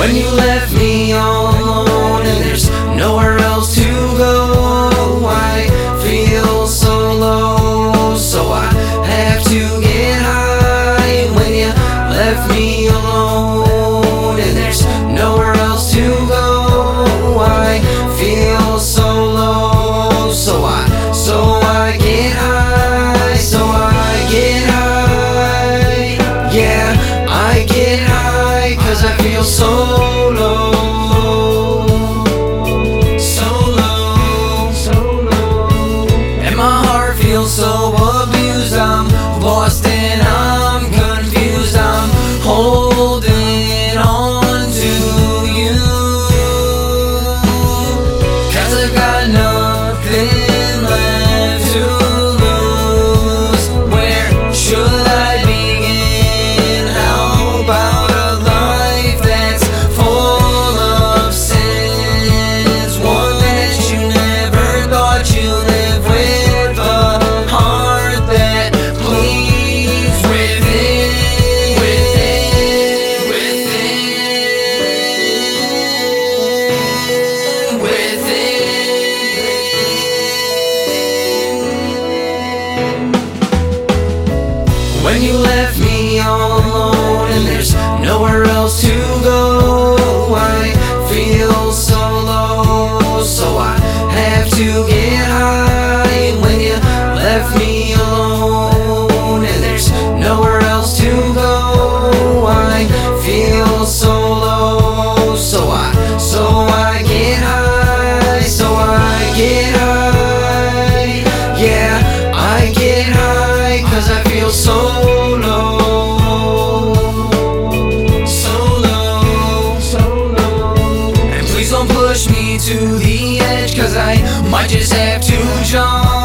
When you left me all alone and there's nowhere else to go, I feel so low, so I have to get high. When you left me alone. feel so abused. I'm lost. When you left me all alone and there's nowhere else to go, I feel so low, so I have to get high. When you left me alone and there's nowhere else to go, I feel so low, so I, so I get high, so I get high, yeah, I get high, cause I feel so to the edge, cause I might just have to jump.